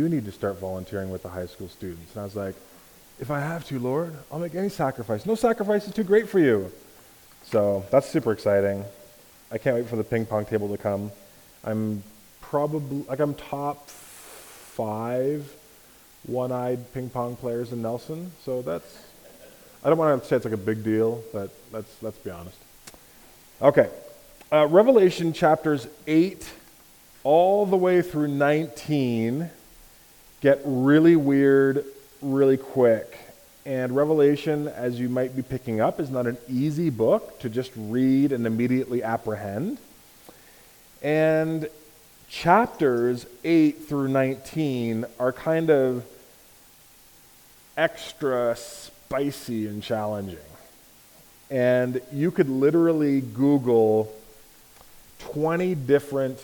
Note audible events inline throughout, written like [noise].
you need to start volunteering with the high school students. And I was like, if I have to, Lord, I'll make any sacrifice. No sacrifice is too great for you. So that's super exciting. I can't wait for the ping pong table to come. I'm probably, like, I'm top five one eyed ping pong players in Nelson. So that's, I don't want to say it's like a big deal, but let's, let's be honest. Okay. Uh, Revelation chapters 8 all the way through 19 get really weird really quick. And Revelation, as you might be picking up, is not an easy book to just read and immediately apprehend. And chapters 8 through 19 are kind of extra spicy and challenging. And you could literally Google 20 different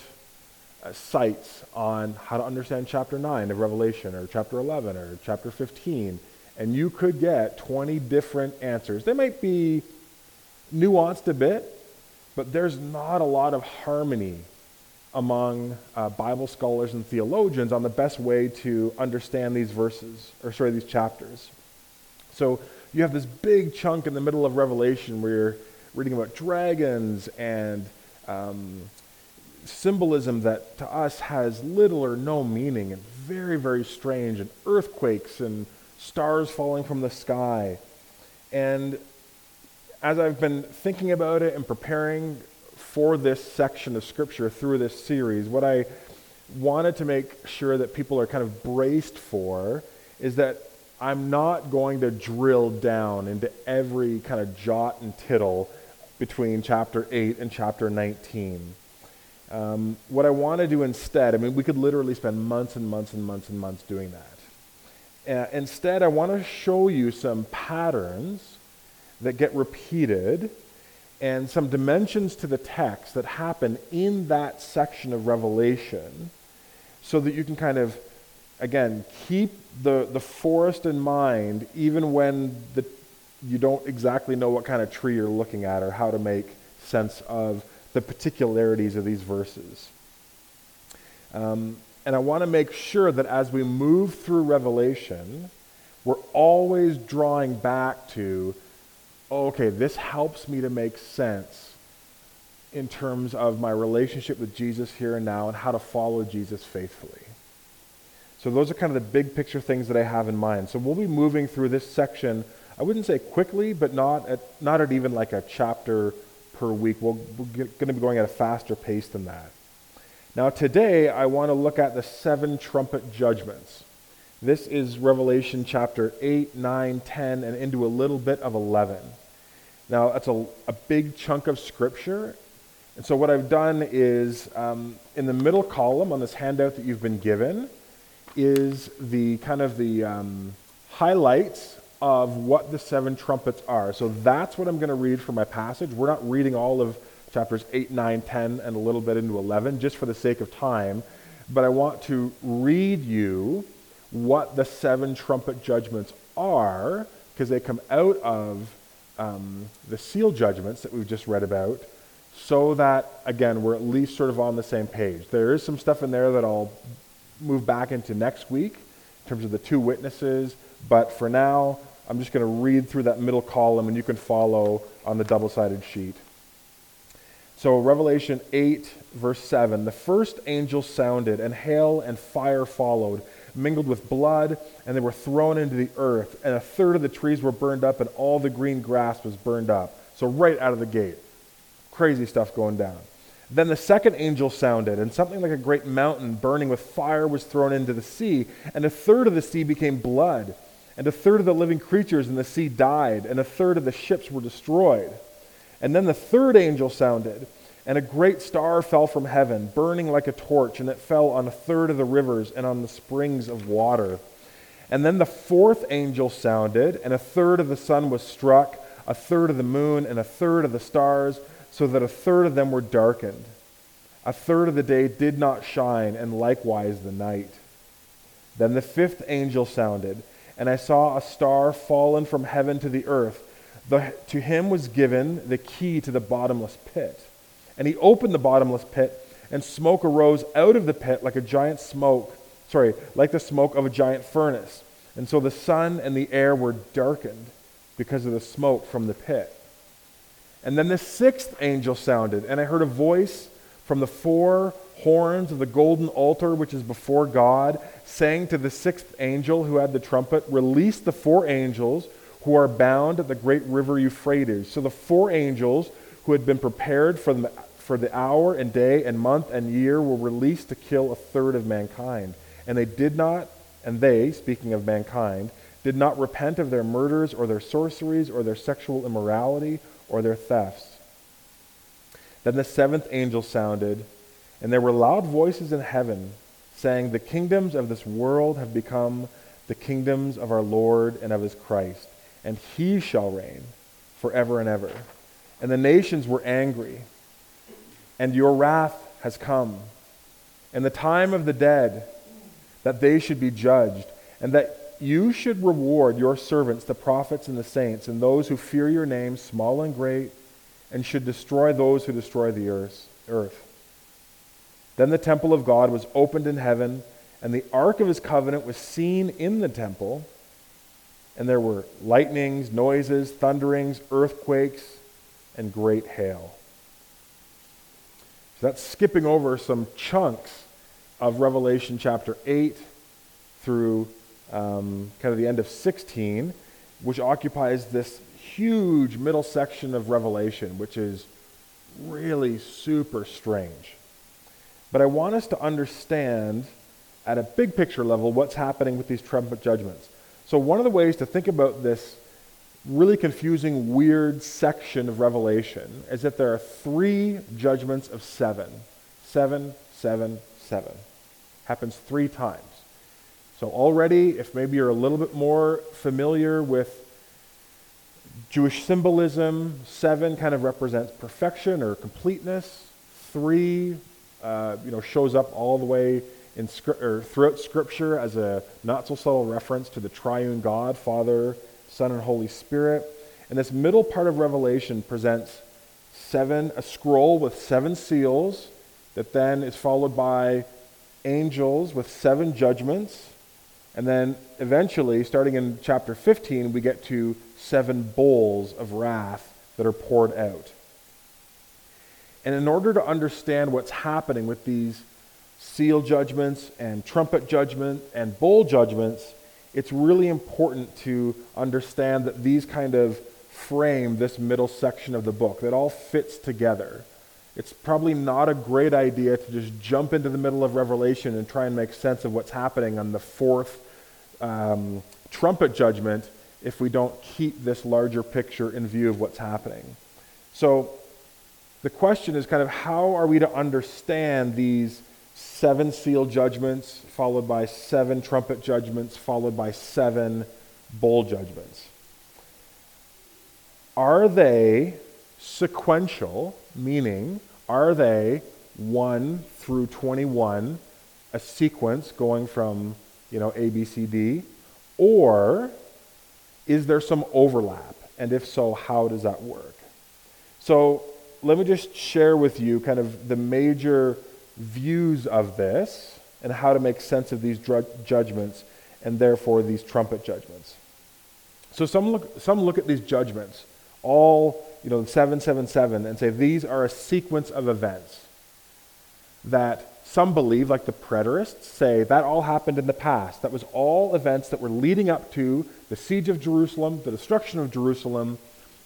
sites on how to understand chapter 9 of Revelation or chapter 11 or chapter 15, and you could get 20 different answers. They might be nuanced a bit, but there's not a lot of harmony among uh, Bible scholars and theologians on the best way to understand these verses, or sorry, these chapters. So you have this big chunk in the middle of Revelation where you're reading about dragons and um, symbolism that to us has little or no meaning and very, very strange, and earthquakes and stars falling from the sky. And as I've been thinking about it and preparing for this section of Scripture through this series, what I wanted to make sure that people are kind of braced for is that I'm not going to drill down into every kind of jot and tittle between chapter 8 and chapter 19. Um, what I want to do instead, I mean, we could literally spend months and months and months and months doing that. Uh, instead, I want to show you some patterns that get repeated and some dimensions to the text that happen in that section of Revelation so that you can kind of, again, keep the, the forest in mind even when the, you don't exactly know what kind of tree you're looking at or how to make sense of the particularities of these verses. Um, and I want to make sure that as we move through Revelation, we're always drawing back to, okay, this helps me to make sense in terms of my relationship with Jesus here and now and how to follow Jesus faithfully. So, those are kind of the big picture things that I have in mind. So, we'll be moving through this section, I wouldn't say quickly, but not at, not at even like a chapter per week. We're, we're going to be going at a faster pace than that. Now, today, I want to look at the seven trumpet judgments. This is Revelation chapter 8, 9, 10, and into a little bit of 11. Now, that's a, a big chunk of scripture. And so, what I've done is um, in the middle column on this handout that you've been given is the kind of the um, highlights of what the seven trumpets are. So that's what I'm going to read for my passage. We're not reading all of chapters 8, 9, 10, and a little bit into 11 just for the sake of time. But I want to read you what the seven trumpet judgments are because they come out of um, the seal judgments that we've just read about so that, again, we're at least sort of on the same page. There is some stuff in there that I'll move back into next week in terms of the two witnesses but for now, I'm just going to read through that middle column and you can follow on the double sided sheet. So, Revelation 8, verse 7 The first angel sounded, and hail and fire followed, mingled with blood, and they were thrown into the earth. And a third of the trees were burned up, and all the green grass was burned up. So, right out of the gate. Crazy stuff going down. Then the second angel sounded, and something like a great mountain burning with fire was thrown into the sea, and a third of the sea became blood and a third of the living creatures in the sea died, and a third of the ships were destroyed. And then the third angel sounded, and a great star fell from heaven, burning like a torch, and it fell on a third of the rivers and on the springs of water. And then the fourth angel sounded, and a third of the sun was struck, a third of the moon, and a third of the stars, so that a third of them were darkened. A third of the day did not shine, and likewise the night. Then the fifth angel sounded and I saw a star fallen from heaven to the earth. The, to him was given the key to the bottomless pit. And he opened the bottomless pit, and smoke arose out of the pit like a giant smoke sorry, like the smoke of a giant furnace. And so the sun and the air were darkened because of the smoke from the pit. And then the sixth angel sounded, and I heard a voice from the four horns of the golden altar which is before God, saying to the sixth angel who had the trumpet, Release the four angels who are bound at the great river Euphrates. So the four angels who had been prepared for the, for the hour and day and month and year were released to kill a third of mankind. And they did not, and they, speaking of mankind, did not repent of their murders or their sorceries or their sexual immorality or their thefts. Then the seventh angel sounded, and there were loud voices in heaven saying, The kingdoms of this world have become the kingdoms of our Lord and of his Christ, and he shall reign forever and ever. And the nations were angry, and your wrath has come, and the time of the dead, that they should be judged, and that you should reward your servants, the prophets and the saints, and those who fear your name, small and great, and should destroy those who destroy the earth. Then the temple of God was opened in heaven, and the ark of his covenant was seen in the temple. And there were lightnings, noises, thunderings, earthquakes, and great hail. So that's skipping over some chunks of Revelation chapter 8 through um, kind of the end of 16, which occupies this huge middle section of Revelation, which is really super strange. But I want us to understand at a big picture level what's happening with these trumpet judgments. So, one of the ways to think about this really confusing, weird section of Revelation is that there are three judgments of seven. Seven, seven, seven. Happens three times. So, already, if maybe you're a little bit more familiar with Jewish symbolism, seven kind of represents perfection or completeness. Three, uh, you know, shows up all the way in or throughout Scripture as a not so subtle reference to the triune God, Father, Son, and Holy Spirit. And this middle part of Revelation presents seven, a scroll with seven seals that then is followed by angels with seven judgments. And then eventually, starting in chapter 15, we get to seven bowls of wrath that are poured out. And in order to understand what's happening with these seal judgments and trumpet judgment and bowl judgments, it's really important to understand that these kind of frame this middle section of the book, that all fits together. It's probably not a great idea to just jump into the middle of Revelation and try and make sense of what's happening on the fourth um, trumpet judgment if we don't keep this larger picture in view of what's happening. So the question is kind of how are we to understand these seven seal judgments, followed by seven trumpet judgments, followed by seven bowl judgments. Are they sequential, meaning, are they 1 through 21, a sequence going from, you know, A, B, C, D? Or is there some overlap? And if so, how does that work? So let me just share with you kind of the major views of this and how to make sense of these judgments and therefore these trumpet judgments. So some look, some look at these judgments, all, you know, 777, and say these are a sequence of events that some believe, like the preterists, say that all happened in the past. That was all events that were leading up to the siege of Jerusalem, the destruction of Jerusalem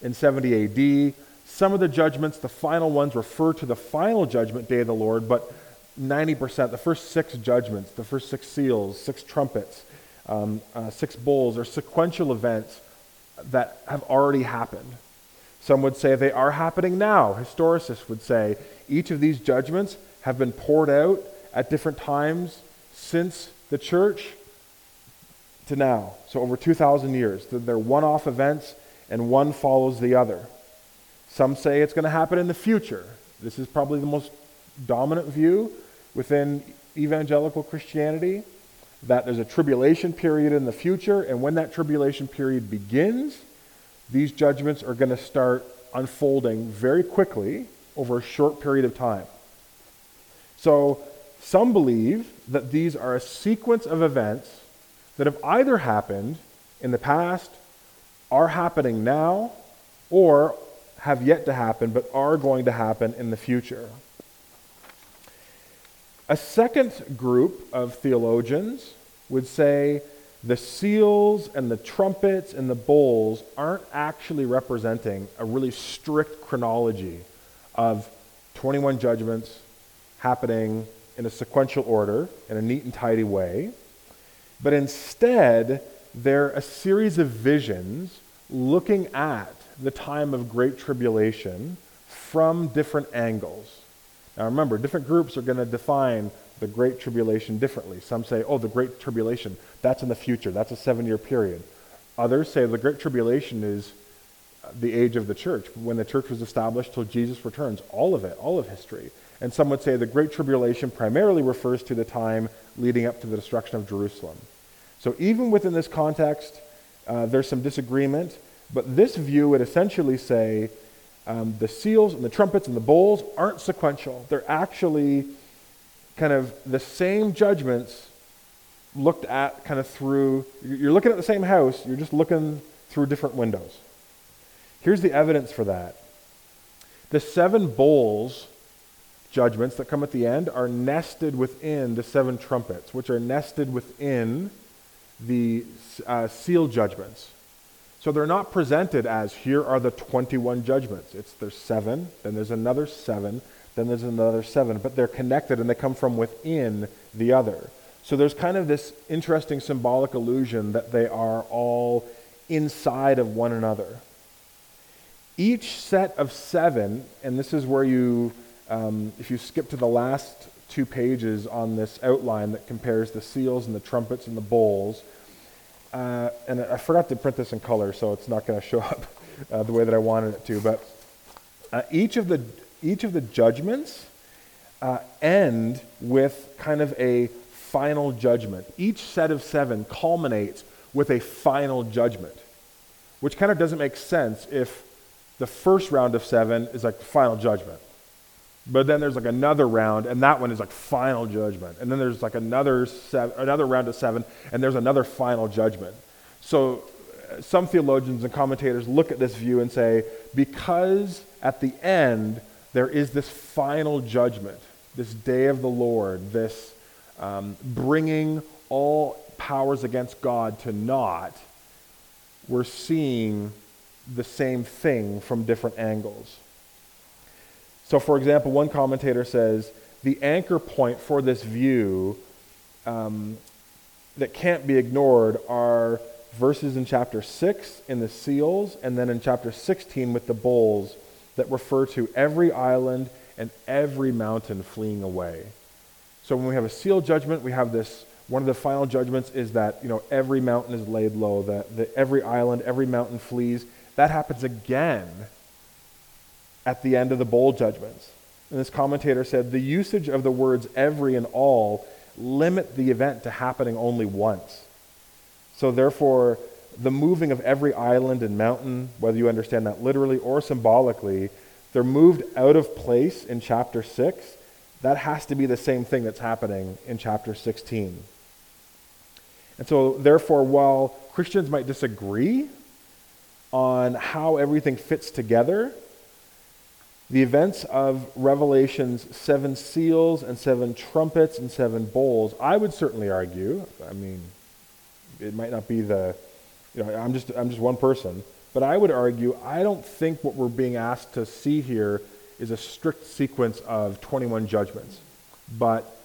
in 70 AD. Some of the judgments, the final ones, refer to the final judgment day of the Lord, but 90%, the first six judgments, the first six seals, six trumpets, um, uh, six bowls are sequential events that have already happened. Some would say they are happening now. Historicists would say each of these judgments have been poured out at different times since the church to now. So over 2,000 years. They're one off events and one follows the other. Some say it's going to happen in the future. This is probably the most dominant view within evangelical Christianity that there's a tribulation period in the future, and when that tribulation period begins, these judgments are going to start unfolding very quickly over a short period of time. So, Some believe that these are a sequence of events that have either happened in the past, are happening now, or have yet to happen but are going to happen in the future. A second group of theologians would say the seals and the trumpets and the bowls aren't actually representing a really strict chronology of 21 judgments happening in a sequential order in a neat and tidy way, but instead they're a series of visions looking at the time of great tribulation from different angles. Now remember, different groups are going to define the Great Tribulation differently. Some say, oh, the Great Tribulation, that's in the future, that's a seven year period. Others say the Great Tribulation is the age of the church, when the church was established till Jesus returns, all of it, all of history. And some would say the Great Tribulation primarily refers to the time leading up to the destruction of Jerusalem. So even within this context, uh, there's some disagreement, but this view would essentially say um, the seals and the trumpets and the bowls aren't sequential. They're actually kind of the same judgments looked at kind of through, you're looking at the same house, you're just looking through different windows. Here's the evidence for that. The seven bowls judgments that come at the end are nested within the seven trumpets, which are nested within the uh, seal judgments. So they're not presented as here are the 21 judgments. It's there's seven, then there's another seven, then there's another seven, but they're connected and they come from within the other. So there's kind of this interesting symbolic illusion that they are all inside of one another. Each set of seven, and this is where you, um, if you skip to the last two pages on this outline that compares the seals and the trumpets and the bowls, uh, and I forgot to print this in color, so it's not going [laughs] to show up uh, the way that I wanted it to, but uh, each of the each of the judgments uh, end with kind of a final judgment. Each set of seven culminates with a final judgment, which kind of doesn't make sense if the first round of seven is like final judgment. But then there's like another round, and that one is like final judgment. And then there's like another, seven, another round of seven, and there's another final judgment. So uh, some theologians and commentators look at this view and say, because at the end there is this final judgment, this day of the Lord, this um, bringing all powers against God to naught, we're seeing the same thing from different angles. So, for example, one commentator says the anchor point for this view um, that can't be ignored are verses in chapter 6 in the seals, and then in chapter 16 with the bowls that refer to every island and every mountain fleeing away. So when we have a seal judgment, we have this one of the final judgments is that you know every mountain is laid low, that, that every island, every mountain flees. That happens again at the end of the bowl judgments. And this commentator said the usage of the words every and all limit the event to happening only once. So therefore, the moving of every island and mountain, whether you understand that literally or symbolically, they're moved out of place in chapter 6. That has to be the same thing that's happening in chapter 16. And so, therefore, while Christians might disagree on how everything fits together, the events of Revelation's seven seals and seven trumpets and seven bowls, I would certainly argue, I mean, it might not be the you know, I'm just, I'm just one person. But I would argue, I don't think what we're being asked to see here is a strict sequence of 21 judgments, but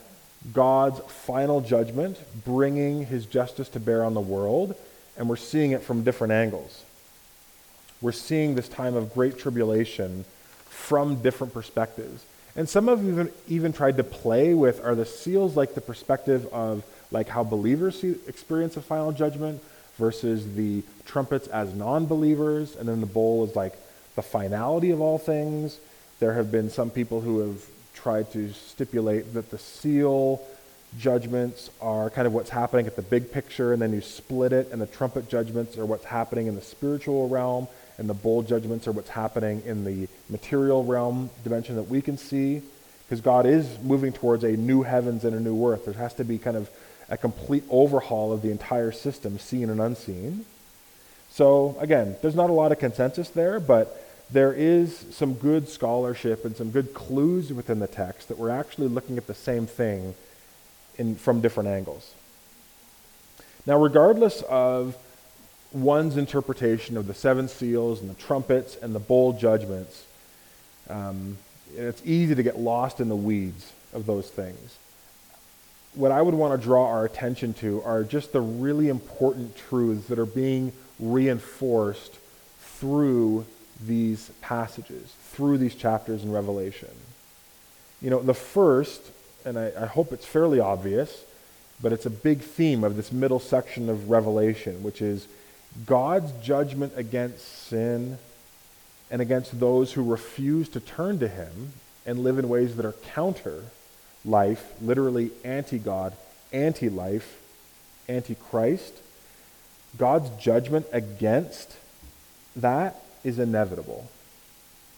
God's final judgment bringing his justice to bear on the world, and we're seeing it from different angles. We're seeing this time of great tribulation from different perspectives. And some have even, even tried to play with are the seals like the perspective of like how believers see, experience a final judgment, versus the trumpets as non believers, and then the bowl is like the finality of all things. There have been some people who have tried to stipulate that the seal judgments are kind of what's happening at the big picture, and then you split it, and the trumpet judgments are what's happening in the spiritual realm, and the bowl judgments are what's happening in the material realm dimension that we can see. because God is moving towards a new heavens and a new earth. There has to be kind of a complete overhaul of the entire system, seen and unseen. So, again, there's not a lot of consensus there, but there is some good scholarship and some good clues within the text that we're actually looking at the same thing in, from different angles. Now, regardless of one's interpretation of the seven seals and the trumpets and the bowl judgments, um, it's easy to get lost in the weeds of those things. What I would want to draw our attention to are just the really important truths that are being reinforced through these passages, through these chapters in Revelation. You know, the first, and I, I, hope it's fairly obvious, but it's a big theme of this middle section of Revelation, which is God's judgment against sin and against those who refuse to turn to Him and live in ways that are counter life, literally anti God, anti life, anti Christ. God's judgment against that is inevitable.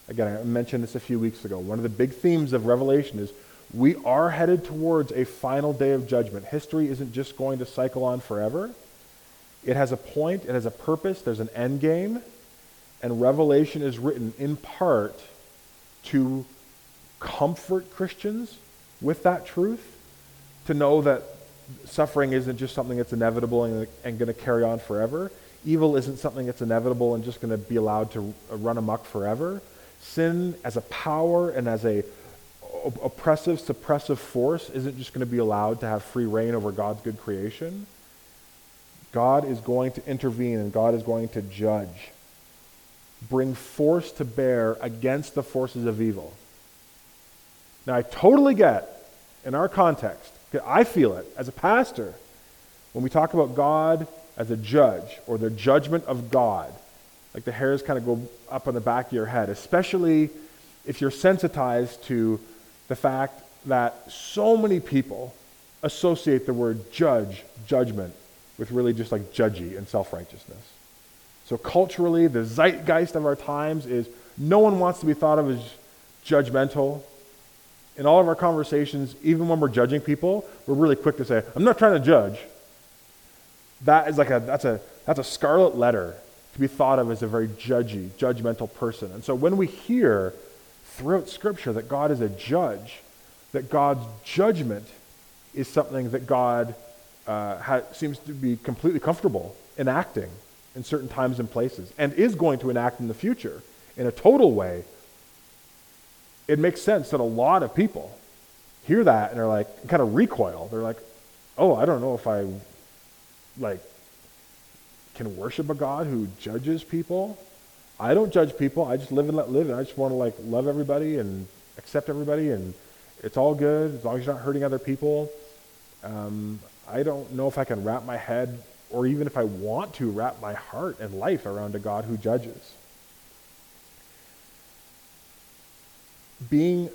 Again, I mentioned this a few weeks ago. One of the big themes of Revelation is we are headed towards a final day of judgment. History isn't just going to cycle on forever. It has a point, it has a purpose, there's an end game, and Revelation is written in part to comfort Christians with that truth, to know that suffering isn't just something that's inevitable and, and going to carry on forever. Evil isn't something that's inevitable and just going to be allowed to run amok forever. Sin as a power and as a oppressive, suppressive force isn't just going to be allowed to have free rein over God's good creation. God is going to intervene and God is going to judge, bring force to bear against the forces of evil. Now, I totally get, in our context, I feel it as a pastor, when we talk about God as a judge or the judgment of God, like the hairs kind of go up on the back of your head, especially if you're sensitized to the fact that so many people associate the word judge, judgment, with really just like judgy and self righteousness. So, culturally, the zeitgeist of our times is no one wants to be thought of as judgmental. In all of our conversations, even when we're judging people, we're really quick to say, I'm not trying to judge. That is like a, that's a, that's a scarlet letter to be thought of as a very judgy, judgmental person. And so when we hear throughout Scripture that God is a judge, that God's judgment is something that God uh, ha- seems to be completely comfortable enacting in certain times and places, and is going to enact in the future in a total way, it makes sense that a lot of people hear that and are like, kind of recoil. They're like, oh, I don't know if I like can worship a God who judges people. I don't judge people. I just live and let live, and I just want to like love everybody and accept everybody, and it's all good as long as you're not hurting other people. Um, I don't know if I can wrap my head, or even if I want to wrap my heart and life around a God who judges. Being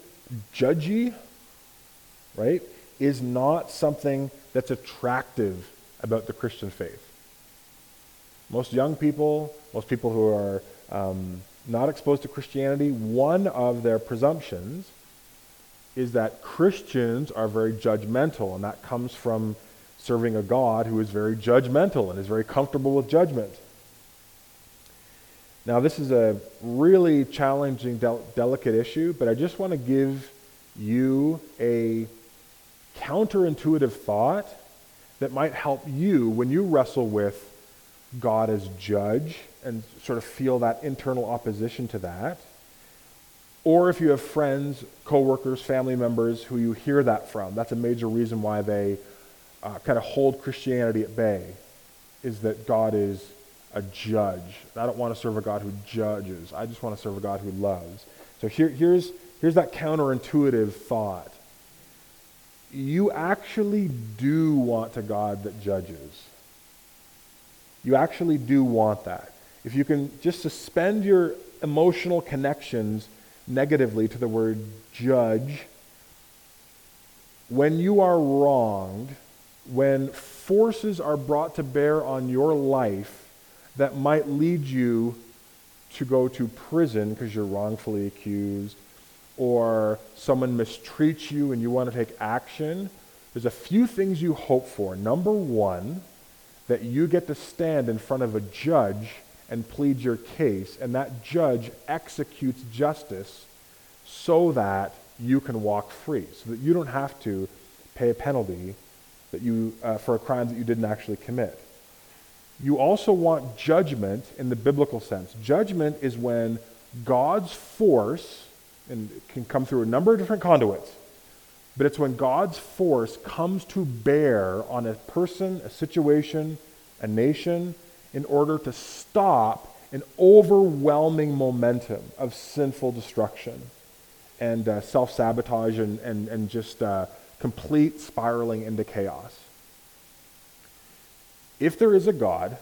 judgy, right, is not something that's attractive about the Christian faith. Most young people, most people who are um, not exposed to Christianity, one of their presumptions is that Christians are very judgmental, and that comes from serving a God who is very judgmental and is very comfortable with judgment. Now, this is a really challenging, del- delicate issue, but I just want to give you a counterintuitive thought that might help you when you wrestle with God as judge and sort of feel that internal opposition to that. Or if you have friends, coworkers, family members who you hear that from, that's a major reason why they uh, kind of hold Christianity at bay, is that God is a judge. I don't want to serve a God who judges. I just want to serve a God who loves. So here, here's, here's that counterintuitive thought you actually do want a God that judges. You actually do want that. If you can just suspend your emotional connections negatively to the word judge, when you are wronged, when forces are brought to bear on your life that might lead you to go to prison because you're wrongfully accused, or someone mistreats you and you want to take action, there's a few things you hope for. Number one, that you get to stand in front of a judge and plead your case, and that judge executes justice so that you can walk free, so that you don't have to pay a penalty that you, uh, for a crime that you didn't actually commit. You also want judgment in the biblical sense. Judgment is when God's force, and it can come through a number of different conduits, but it's when God's force comes to bear on a person, a situation, a nation, in order to stop an overwhelming momentum of sinful destruction and uh, self sabotage and, and, and just uh, complete spiraling into chaos. If there is a God,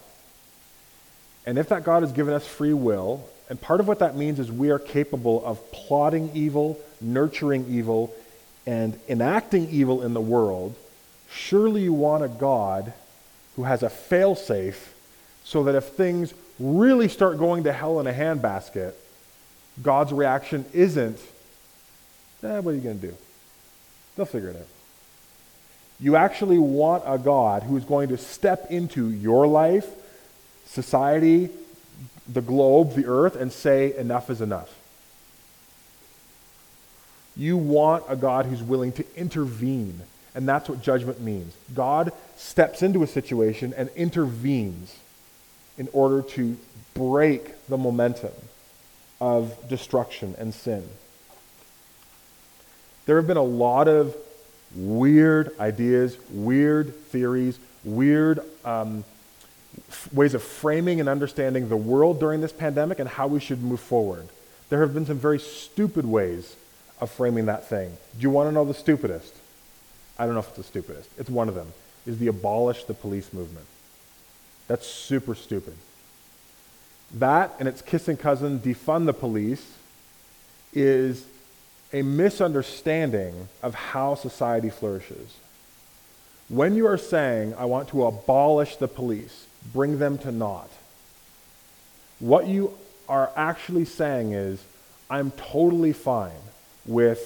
and if that God has given us free will, and part of what that means is we are capable of plotting evil, nurturing evil, and enacting evil in the world, surely you want a God who has a failsafe so that if things really start going to hell in a handbasket, God's reaction isn't, eh, what are you going to do? They'll figure it out. You actually want a God who is going to step into your life, society, the globe, the earth, and say, enough is enough. You want a God who's willing to intervene. And that's what judgment means. God steps into a situation and intervenes in order to break the momentum of destruction and sin. There have been a lot of weird ideas, weird theories, weird um, f- ways of framing and understanding the world during this pandemic and how we should move forward. There have been some very stupid ways of framing that thing. Do you want to know the stupidest? I don't know if it's the stupidest. It's one of them. Is the abolish the police movement. That's super stupid. That and its kissing cousin, defund the police, is a misunderstanding of how society flourishes. When you are saying, I want to abolish the police, bring them to naught, what you are actually saying is, I'm totally fine with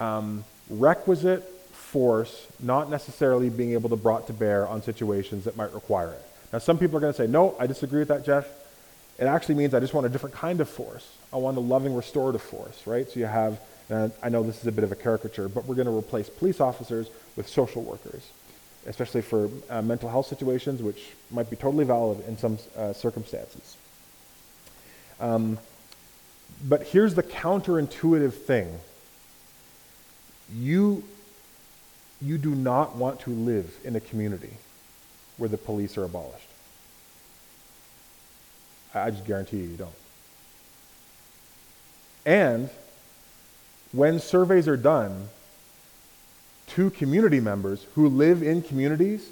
um, requisite force not necessarily being able to brought to bear on situations that might require it. Now, some people are going to say, no, I disagree with that, Jeff. It actually means I just want a different kind of force. I want a loving restorative force, right? So you have, I know this is a bit of a caricature, but we're going to replace police officers with social workers, especially for uh, mental health situations, which might be totally valid in some uh, circumstances. Um, but here's the counterintuitive thing you, you do not want to live in a community where the police are abolished. I just guarantee you, you don't. And when surveys are done to community members who live in communities,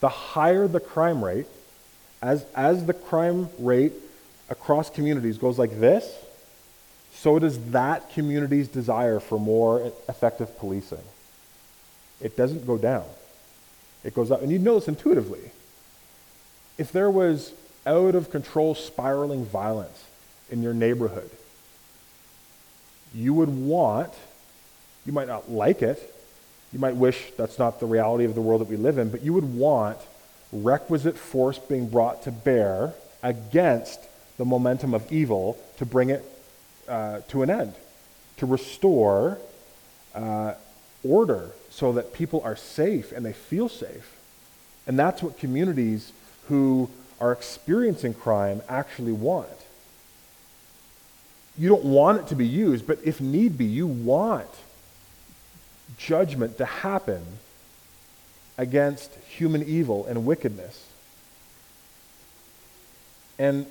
the higher the crime rate, as, as the crime rate across communities goes like this, so does that community's desire for more effective policing. It doesn't go down, it goes up. And you know this intuitively. If there was out of control, spiraling violence in your neighborhood, you would want, you might not like it, you might wish that's not the reality of the world that we live in, but you would want requisite force being brought to bear against the momentum of evil to bring it uh, to an end, to restore uh, order so that people are safe and they feel safe. And that's what communities who are experiencing crime actually want. You don't want it to be used, but if need be, you want judgment to happen against human evil and wickedness. And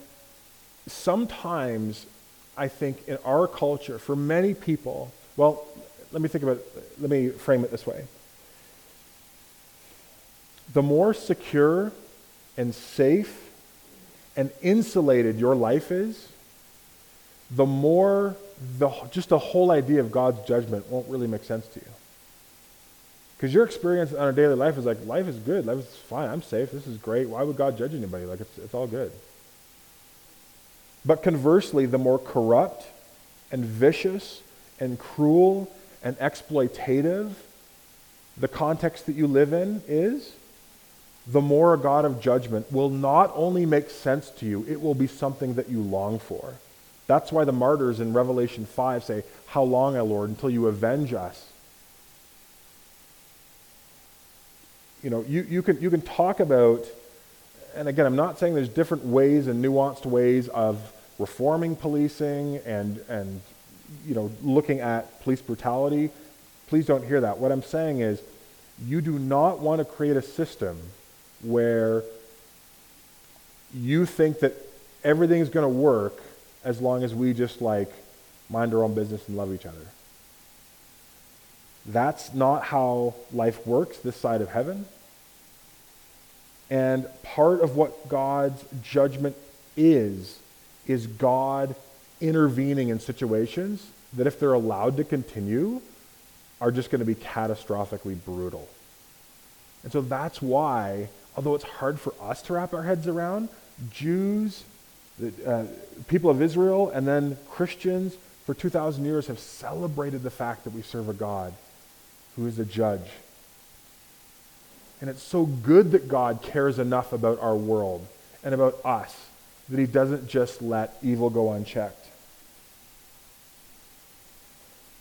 sometimes, I think, in our culture, for many people, well, let me think about it, let me frame it this way. The more secure and safe and insulated your life is, the more the, just the whole idea of God's judgment won't really make sense to you. Because your experience on a daily life is like, life is good, life is fine, I'm safe, this is great. Why would God judge anybody? Like, it's, it's all good. But conversely, the more corrupt and vicious and cruel and exploitative the context that you live in is, the more a God of judgment will not only make sense to you, it will be something that you long for. That's why the martyrs in Revelation 5 say, How long, O Lord, until you avenge us? You know, you, you, can, you can talk about, and again, I'm not saying there's different ways and nuanced ways of reforming policing and, and you know, looking at police brutality. Please don't hear that. What I'm saying is, you do not want to create a system where you think that everything's going to work as long as we just like mind our own business and love each other. That's not how life works this side of heaven. And part of what God's judgment is, is God intervening in situations that, if they're allowed to continue, are just going to be catastrophically brutal. And so that's why, although it's hard for us to wrap our heads around, Jews, uh, people of Israel, and then Christians for 2,000 years have celebrated the fact that we serve a God who is a judge. And it's so good that God cares enough about our world and about us that he doesn't just let evil go unchecked.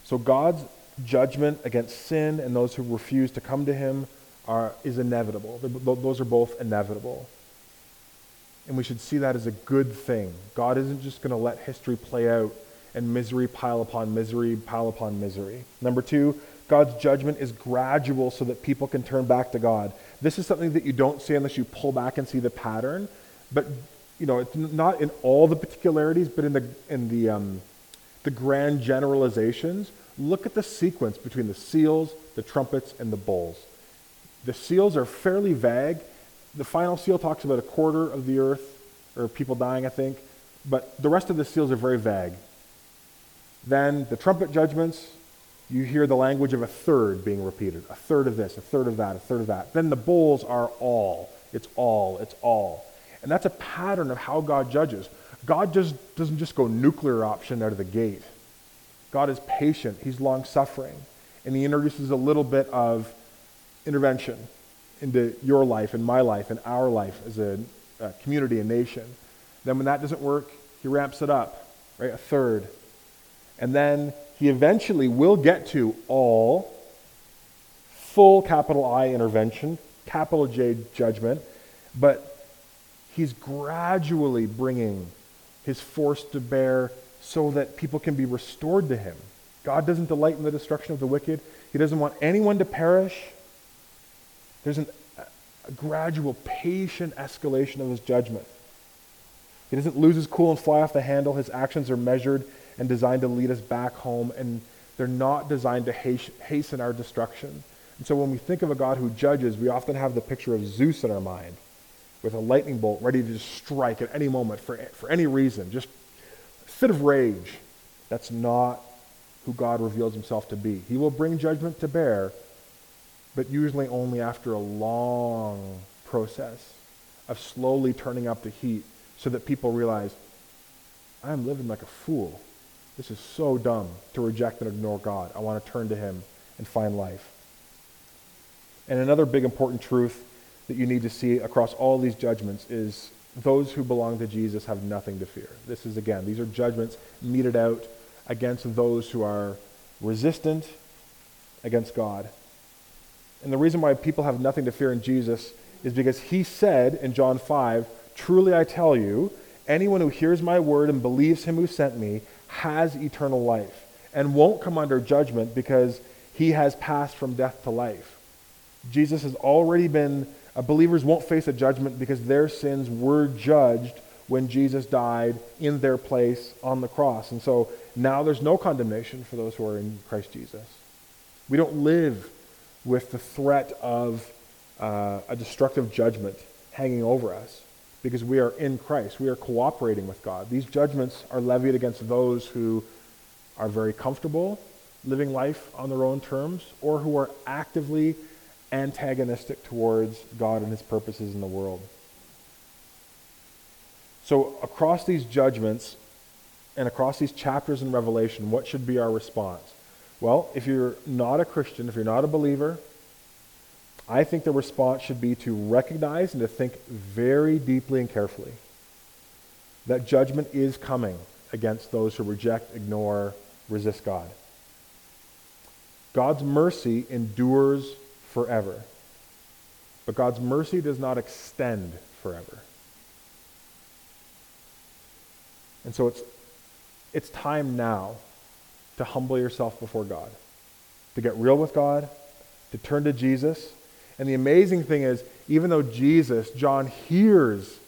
So God's judgment against sin and those who refuse to come to him are, is inevitable. Those are both inevitable. And we should see that as a good thing. God isn't just going to let history play out and misery pile upon misery, pile upon misery. Number two, God's judgment is gradual so that people can turn back to God. This is something that you don't see unless you pull back and see the pattern. But, you know, it's not in all the particularities, but in the, in the, um, the grand generalizations. Look at the sequence between the seals, the trumpets, and the bowls. The seals are fairly vague. The final seal talks about a quarter of the earth, or people dying, I think, but the rest of the seals are very vague. Then the trumpet judgments, you hear the language of a third being repeated a third of this, a third of that, a third of that. Then the bowls are all. It's all, it's all. And that's a pattern of how God judges. God just doesn't just go nuclear option out of the gate. God is patient, He's long suffering, and He introduces a little bit of intervention into your life and my life and our life as a, a community, a nation. Then, when that doesn't work, He ramps it up, right? A third. And then He eventually will get to all full capital I intervention, capital J judgment, but He's gradually bringing His force to bear so that people can be restored to him. God doesn't delight in the destruction of the wicked. He doesn't want anyone to perish. There's an, a gradual, patient escalation of his judgment. He doesn't lose his cool and fly off the handle. His actions are measured and designed to lead us back home, and they're not designed to hasten our destruction. And so when we think of a God who judges, we often have the picture of Zeus in our mind with a lightning bolt ready to just strike at any moment for, for any reason, just a fit of rage. That's not who God reveals himself to be. He will bring judgment to bear, but usually only after a long process of slowly turning up the heat so that people realize, I'm living like a fool. This is so dumb to reject and ignore God. I want to turn to him and find life. And another big important truth that you need to see across all these judgments is those who belong to Jesus have nothing to fear. This is, again, these are judgments meted out against those who are resistant against God. And the reason why people have nothing to fear in Jesus is because he said in John 5, Truly I tell you, anyone who hears my word and believes him who sent me has eternal life and won't come under judgment because he has passed from death to life. Jesus has already been uh, believers won't face a judgment because their sins were judged when Jesus died in their place on the cross. And so now there's no condemnation for those who are in Christ Jesus. We don't live with the threat of uh, a destructive judgment hanging over us because we are in Christ. We are cooperating with God. These judgments are levied against those who are very comfortable living life on their own terms or who are actively antagonistic towards God and his purposes in the world. So, across these judgments, and across these chapters in Revelation, what should be our response? Well, if you're not a Christian, if you're not a believer, I think the response should be to recognize and to think very deeply and carefully that judgment is coming against those who reject, ignore, resist God. God's mercy endures forever, but God's mercy does not extend forever. And so it's, it's time now to humble yourself before God, to get real with God, to turn to Jesus. And the amazing thing is, even though Jesus, John hears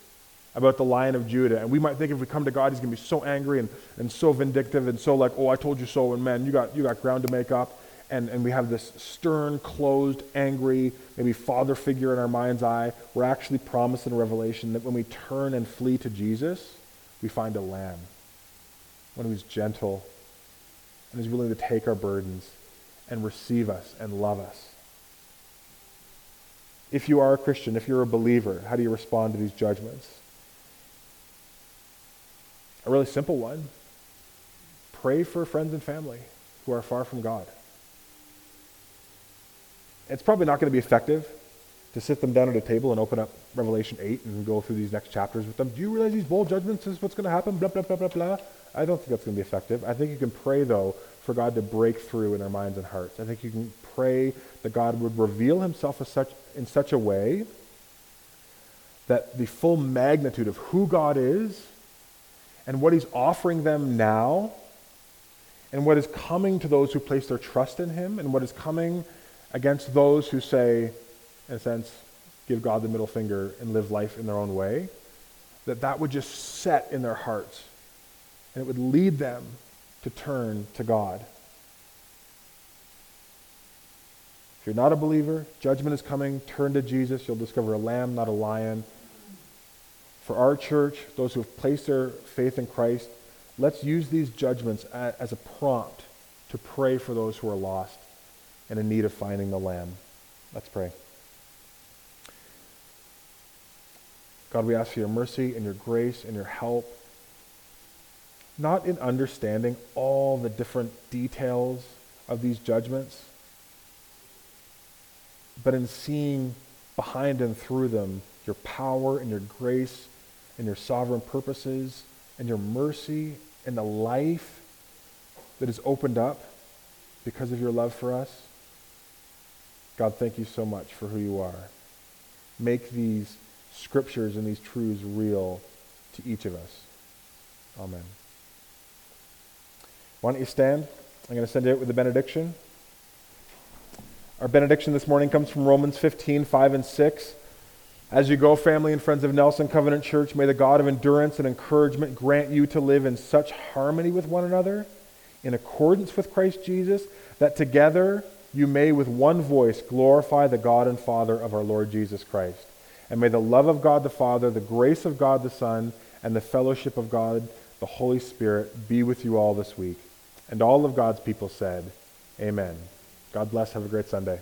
about the Lion of Judah, and we might think if we come to God, he's going to be so angry and, and so vindictive and so like, oh, I told you so, and man, you got, you got ground to make up. And, and we have this stern, closed, angry, maybe father figure in our mind's eye. We're actually promised in Revelation that when we turn and flee to Jesus, we find a lamb, one who's gentle and is willing to take our burdens and receive us and love us. If you are a Christian, if you're a believer, how do you respond to these judgments? A really simple one pray for friends and family who are far from God. It's probably not going to be effective to sit them down at a table and open up Revelation 8 and go through these next chapters with them. Do you realize these bowl judgments is what's going to happen? Blah, blah, blah, blah, blah. I don't think that's going to be effective. I think you can pray, though, for God to break through in our minds and hearts. I think you can pray that God would reveal himself as such, in such a way that the full magnitude of who God is and what he's offering them now and what is coming to those who place their trust in him and what is coming against those who say, in a sense, give God the middle finger and live life in their own way, that that would just set in their hearts and it would lead them to turn to God. If you're not a believer, judgment is coming. Turn to Jesus. You'll discover a lamb, not a lion. For our church, those who have placed their faith in Christ, let's use these judgments as a prompt to pray for those who are lost and in need of finding the lamb. Let's pray. God, we ask for your mercy and your grace and your help, not in understanding all the different details of these judgments, but in seeing behind and through them your power and your grace and your sovereign purposes and your mercy and the life that is opened up because of your love for us. God, thank you so much for who you are. Make these scriptures and these truths real to each of us. Amen. Why don't you stand? I'm going to send you out with the benediction. Our benediction this morning comes from Romans 15, 5 and 6. As you go, family and friends of Nelson Covenant Church, may the God of endurance and encouragement grant you to live in such harmony with one another, in accordance with Christ Jesus, that together you may with one voice glorify the God and Father of our Lord Jesus Christ. And may the love of God the Father, the grace of God the Son, and the fellowship of God the Holy Spirit be with you all this week. And all of God's people said, Amen. God bless. Have a great Sunday.